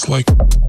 Just like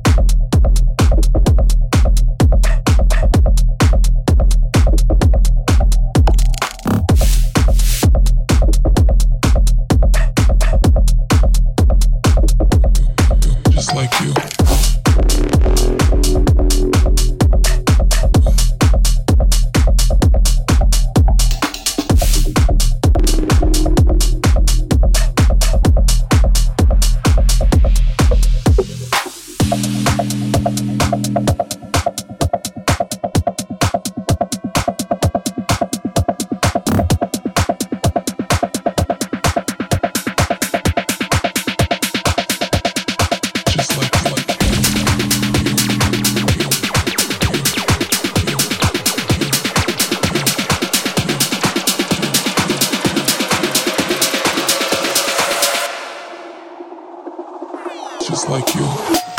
Like you.